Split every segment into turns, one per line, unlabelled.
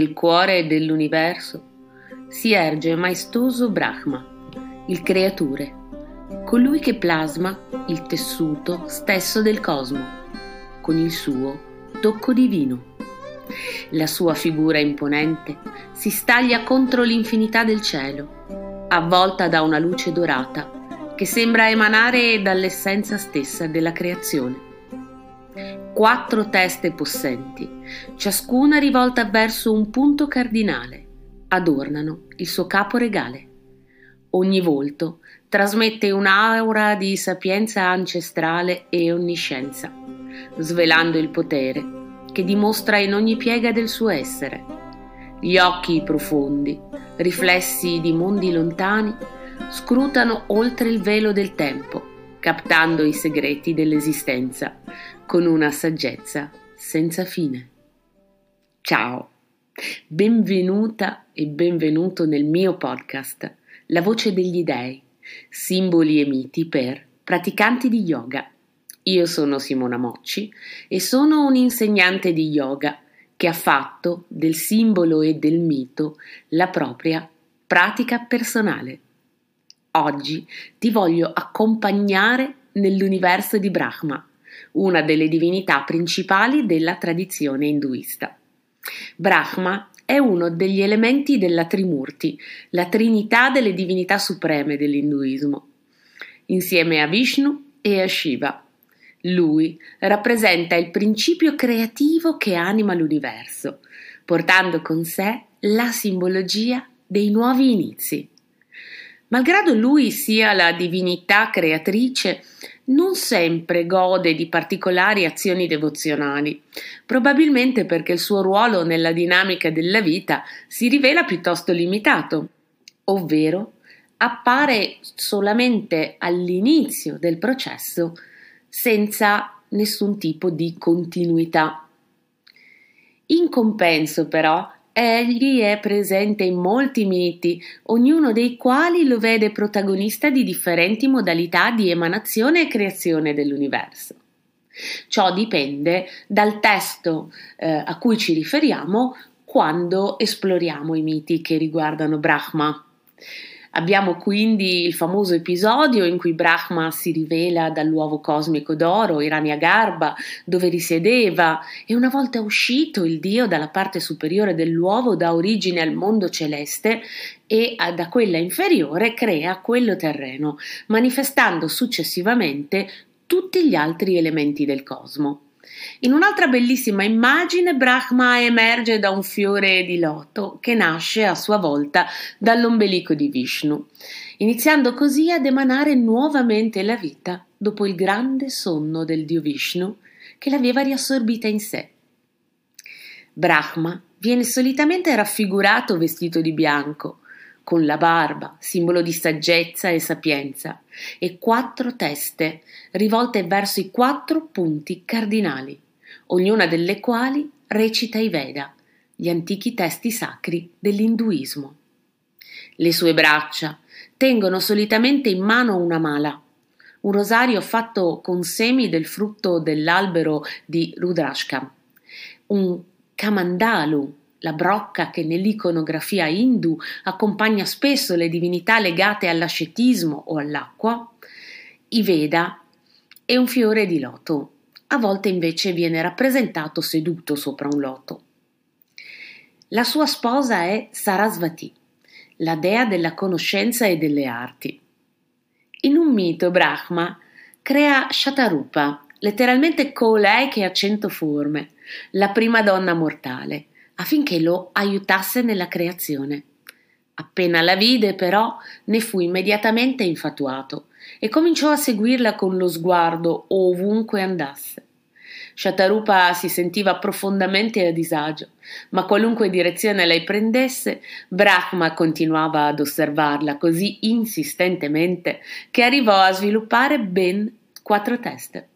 Nel cuore dell'universo si erge maestoso Brahma, il creatore, colui che plasma il tessuto stesso del cosmo, con il suo tocco divino. La sua figura imponente si staglia contro l'infinità del cielo, avvolta da una luce dorata che sembra emanare dall'essenza stessa della creazione quattro teste possenti, ciascuna rivolta verso un punto cardinale, adornano il suo capo regale. Ogni volto trasmette un'aura di sapienza ancestrale e onniscienza, svelando il potere che dimostra in ogni piega del suo essere. Gli occhi profondi, riflessi di mondi lontani, scrutano oltre il velo del tempo, captando i segreti dell'esistenza con una saggezza senza fine. Ciao, benvenuta e benvenuto nel mio podcast La voce degli dei, simboli e miti per praticanti di yoga. Io sono Simona Mocci e sono un insegnante di yoga che ha fatto del simbolo e del mito la propria pratica personale. Oggi ti voglio accompagnare nell'universo di Brahma una delle divinità principali della tradizione induista. Brahma è uno degli elementi della Trimurti, la trinità delle divinità supreme dell'induismo, insieme a Vishnu e a Shiva. Lui rappresenta il principio creativo che anima l'universo, portando con sé la simbologia dei nuovi inizi. Malgrado lui sia la divinità creatrice, non sempre gode di particolari azioni devozionali, probabilmente perché il suo ruolo nella dinamica della vita si rivela piuttosto limitato, ovvero appare solamente all'inizio del processo senza nessun tipo di continuità. In compenso, però, Egli è presente in molti miti, ognuno dei quali lo vede protagonista di differenti modalità di emanazione e creazione dell'universo. Ciò dipende dal testo eh, a cui ci riferiamo quando esploriamo i miti che riguardano Brahma. Abbiamo quindi il famoso episodio in cui Brahma si rivela dall'uovo cosmico d'oro, Iraniagarbha, dove risiedeva, e una volta uscito il dio dalla parte superiore dell'uovo dà origine al mondo celeste e da quella inferiore crea quello terreno, manifestando successivamente tutti gli altri elementi del cosmo. In un'altra bellissima immagine, Brahma emerge da un fiore di loto che nasce a sua volta dall'ombelico di Vishnu, iniziando così ad emanare nuovamente la vita dopo il grande sonno del dio Vishnu che l'aveva riassorbita in sé. Brahma viene solitamente raffigurato vestito di bianco, con la barba, simbolo di saggezza e sapienza, e quattro teste rivolte verso i quattro punti cardinali, ognuna delle quali recita i Veda, gli antichi testi sacri dell'induismo. Le sue braccia tengono solitamente in mano una mala, un rosario fatto con semi del frutto dell'albero di Rudrashkam, un kamandalu, la brocca che nell'iconografia hindu accompagna spesso le divinità legate all'ascetismo o all'acqua, i Veda e un fiore di loto. A volte invece viene rappresentato seduto sopra un loto. La sua sposa è Sarasvati, la dea della conoscenza e delle arti. In un mito Brahma crea Shatarupa, letteralmente colei che ha cento forme, la prima donna mortale affinché lo aiutasse nella creazione. Appena la vide, però, ne fu immediatamente infatuato e cominciò a seguirla con lo sguardo ovunque andasse. Shatarupa si sentiva profondamente a disagio, ma qualunque direzione lei prendesse, Brahma continuava ad osservarla così insistentemente che arrivò a sviluppare ben quattro teste.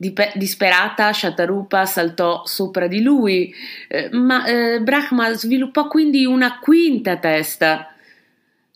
Disperata, Shatarupa saltò sopra di lui, eh, ma eh, Brahma sviluppò quindi una quinta testa.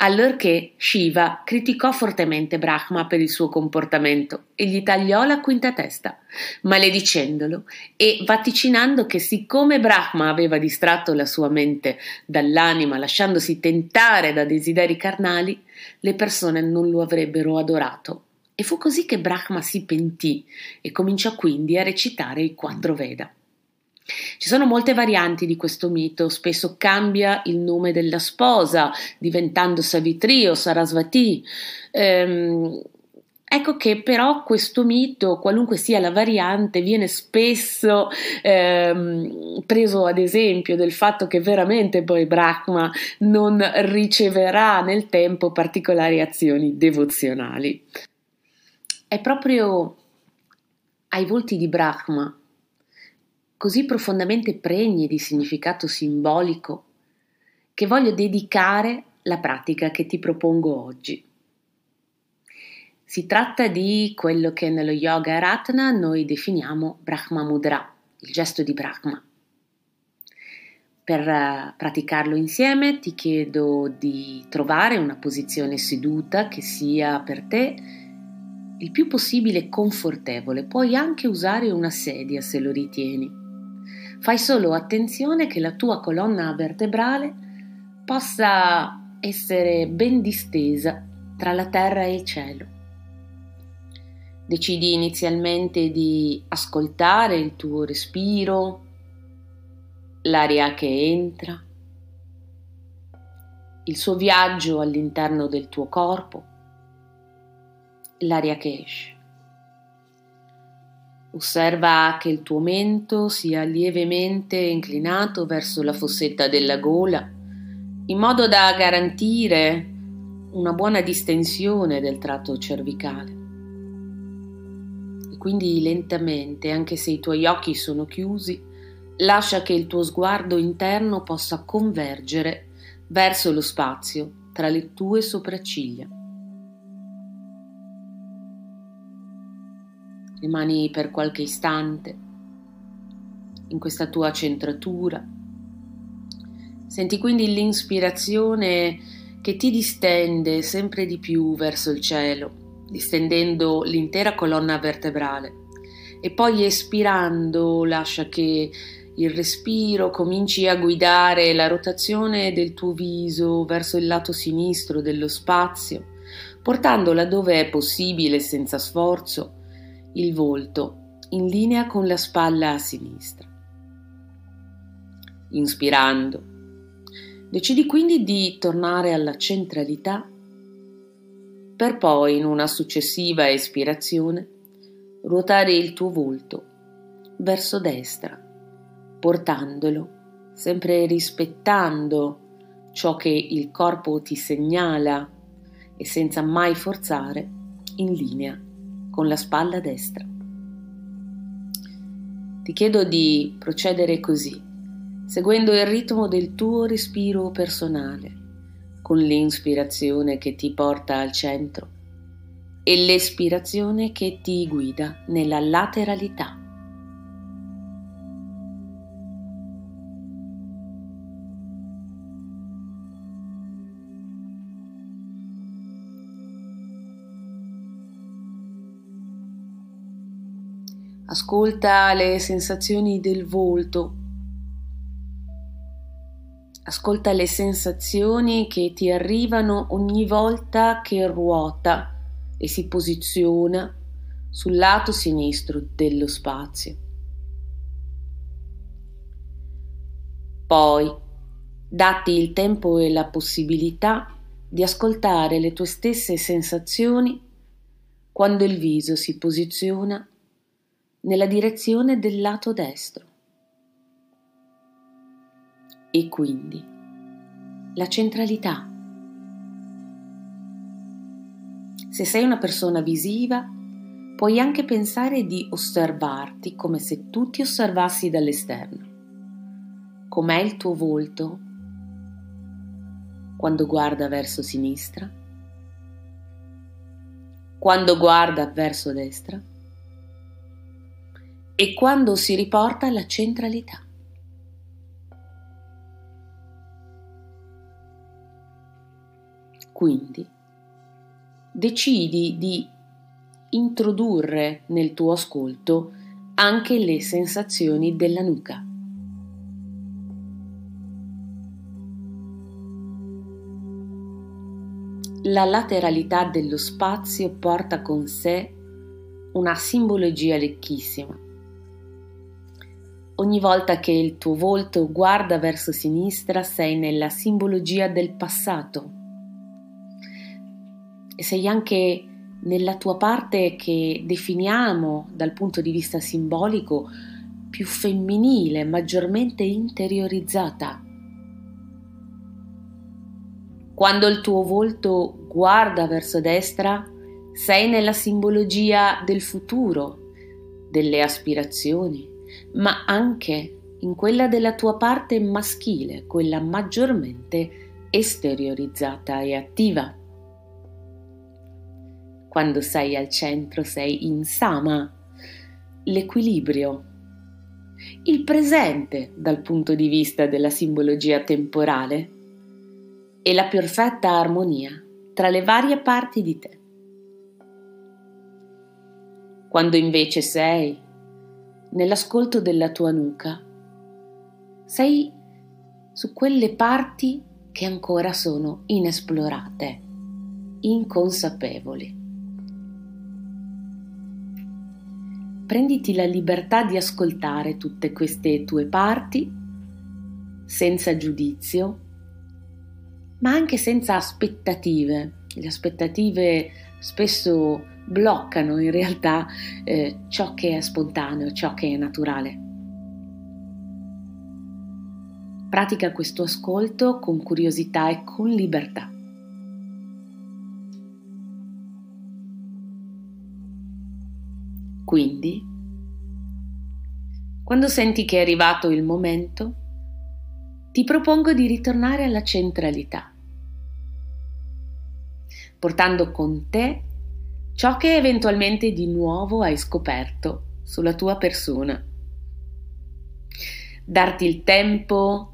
allorché Shiva criticò fortemente Brahma per il suo comportamento e gli tagliò la quinta testa, maledicendolo e vaticinando che siccome Brahma aveva distratto la sua mente dall'anima lasciandosi tentare da desideri carnali, le persone non lo avrebbero adorato. E fu così che Brahma si pentì e cominciò quindi a recitare i quattro Veda. Ci sono molte varianti di questo mito, spesso cambia il nome della sposa, diventando Savitri o Sarasvati. Ehm, ecco che però questo mito, qualunque sia la variante, viene spesso ehm, preso ad esempio del fatto che veramente poi Brahma non riceverà nel tempo particolari azioni devozionali. È proprio ai volti di Brahma così profondamente pregni di significato simbolico che voglio dedicare la pratica che ti propongo oggi. Si tratta di quello che nello yoga Ratna noi definiamo Brahma Mudra, il gesto di Brahma. Per uh, praticarlo insieme ti chiedo di trovare una posizione seduta che sia per te il più possibile confortevole. Puoi anche usare una sedia se lo ritieni. Fai solo attenzione che la tua colonna vertebrale possa essere ben distesa tra la terra e il cielo. Decidi inizialmente di ascoltare il tuo respiro, l'aria che entra, il suo viaggio all'interno del tuo corpo, l'aria che esce. Osserva che il tuo mento sia lievemente inclinato verso la fossetta della gola, in modo da garantire una buona distensione del tratto cervicale. E quindi lentamente, anche se i tuoi occhi sono chiusi, lascia che il tuo sguardo interno possa convergere verso lo spazio tra le tue sopracciglia. Rimani per qualche istante in questa tua centratura. Senti quindi l'inspirazione che ti distende sempre di più verso il cielo, distendendo l'intera colonna vertebrale e poi espirando lascia che il respiro cominci a guidare la rotazione del tuo viso verso il lato sinistro dello spazio, portandola dove è possibile senza sforzo il volto in linea con la spalla a sinistra. Inspirando, decidi quindi di tornare alla centralità per poi in una successiva espirazione ruotare il tuo volto verso destra, portandolo, sempre rispettando ciò che il corpo ti segnala e senza mai forzare, in linea con la spalla destra. Ti chiedo di procedere così, seguendo il ritmo del tuo respiro personale, con l'inspirazione che ti porta al centro e l'espirazione che ti guida nella lateralità. Ascolta le sensazioni del volto. Ascolta le sensazioni che ti arrivano ogni volta che ruota e si posiziona sul lato sinistro dello spazio. Poi datti il tempo e la possibilità di ascoltare le tue stesse sensazioni quando il viso si posiziona nella direzione del lato destro. E quindi la centralità. Se sei una persona visiva, puoi anche pensare di osservarti come se tu ti osservassi dall'esterno. Com'è il tuo volto quando guarda verso sinistra? Quando guarda verso destra? E quando si riporta alla centralità. Quindi decidi di introdurre nel tuo ascolto anche le sensazioni della nuca. La lateralità dello spazio porta con sé una simbologia ricchissima. Ogni volta che il tuo volto guarda verso sinistra sei nella simbologia del passato e sei anche nella tua parte che definiamo dal punto di vista simbolico più femminile, maggiormente interiorizzata. Quando il tuo volto guarda verso destra, sei nella simbologia del futuro, delle aspirazioni, ma anche in quella della tua parte maschile, quella maggiormente esteriorizzata e attiva. Quando sei al centro sei in sama, l'equilibrio, il presente dal punto di vista della simbologia temporale e la perfetta armonia tra le varie parti di te. Quando invece sei nell'ascolto della tua nuca, sei su quelle parti che ancora sono inesplorate, inconsapevoli. prenditi la libertà di ascoltare tutte queste tue parti senza giudizio, ma anche senza aspettative. Le aspettative spesso bloccano in realtà eh, ciò che è spontaneo, ciò che è naturale. Pratica questo ascolto con curiosità e con libertà. Quindi, quando senti che è arrivato il momento, ti propongo di ritornare alla centralità, portando con te ciò che eventualmente di nuovo hai scoperto sulla tua persona. Darti il tempo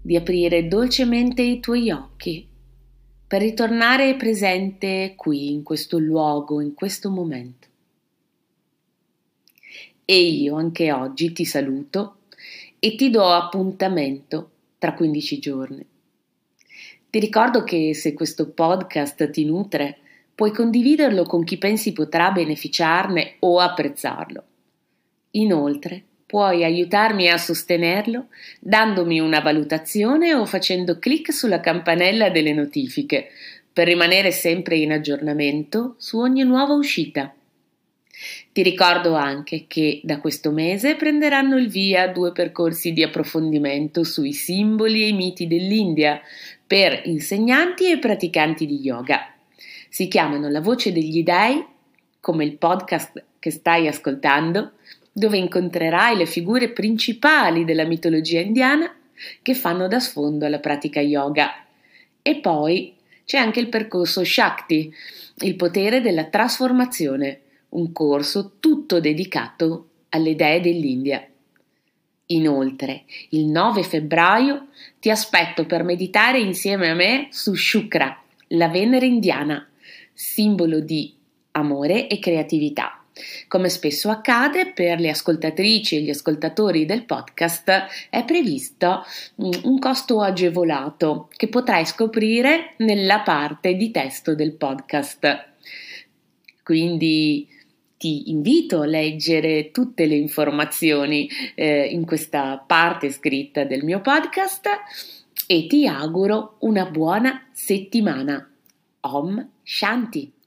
di aprire dolcemente i tuoi occhi per ritornare presente qui, in questo luogo, in questo momento. E io anche oggi ti saluto e ti do appuntamento tra 15 giorni. Ti ricordo che se questo podcast ti nutre, puoi condividerlo con chi pensi potrà beneficiarne o apprezzarlo. Inoltre, puoi aiutarmi a sostenerlo dandomi una valutazione o facendo clic sulla campanella delle notifiche per rimanere sempre in aggiornamento su ogni nuova uscita. Ti ricordo anche che da questo mese prenderanno il via due percorsi di approfondimento sui simboli e i miti dell'India per insegnanti e praticanti di yoga. Si chiamano La voce degli dei, come il podcast che stai ascoltando, dove incontrerai le figure principali della mitologia indiana che fanno da sfondo alla pratica yoga. E poi c'è anche il percorso Shakti, il potere della trasformazione un corso tutto dedicato alle dee dell'India. Inoltre, il 9 febbraio ti aspetto per meditare insieme a me su Shukra, la Venere indiana, simbolo di amore e creatività. Come spesso accade per le ascoltatrici e gli ascoltatori del podcast, è previsto mm, un costo agevolato che potrai scoprire nella parte di testo del podcast. Quindi ti invito a leggere tutte le informazioni eh, in questa parte scritta del mio podcast e ti auguro una buona settimana. Om Shanti.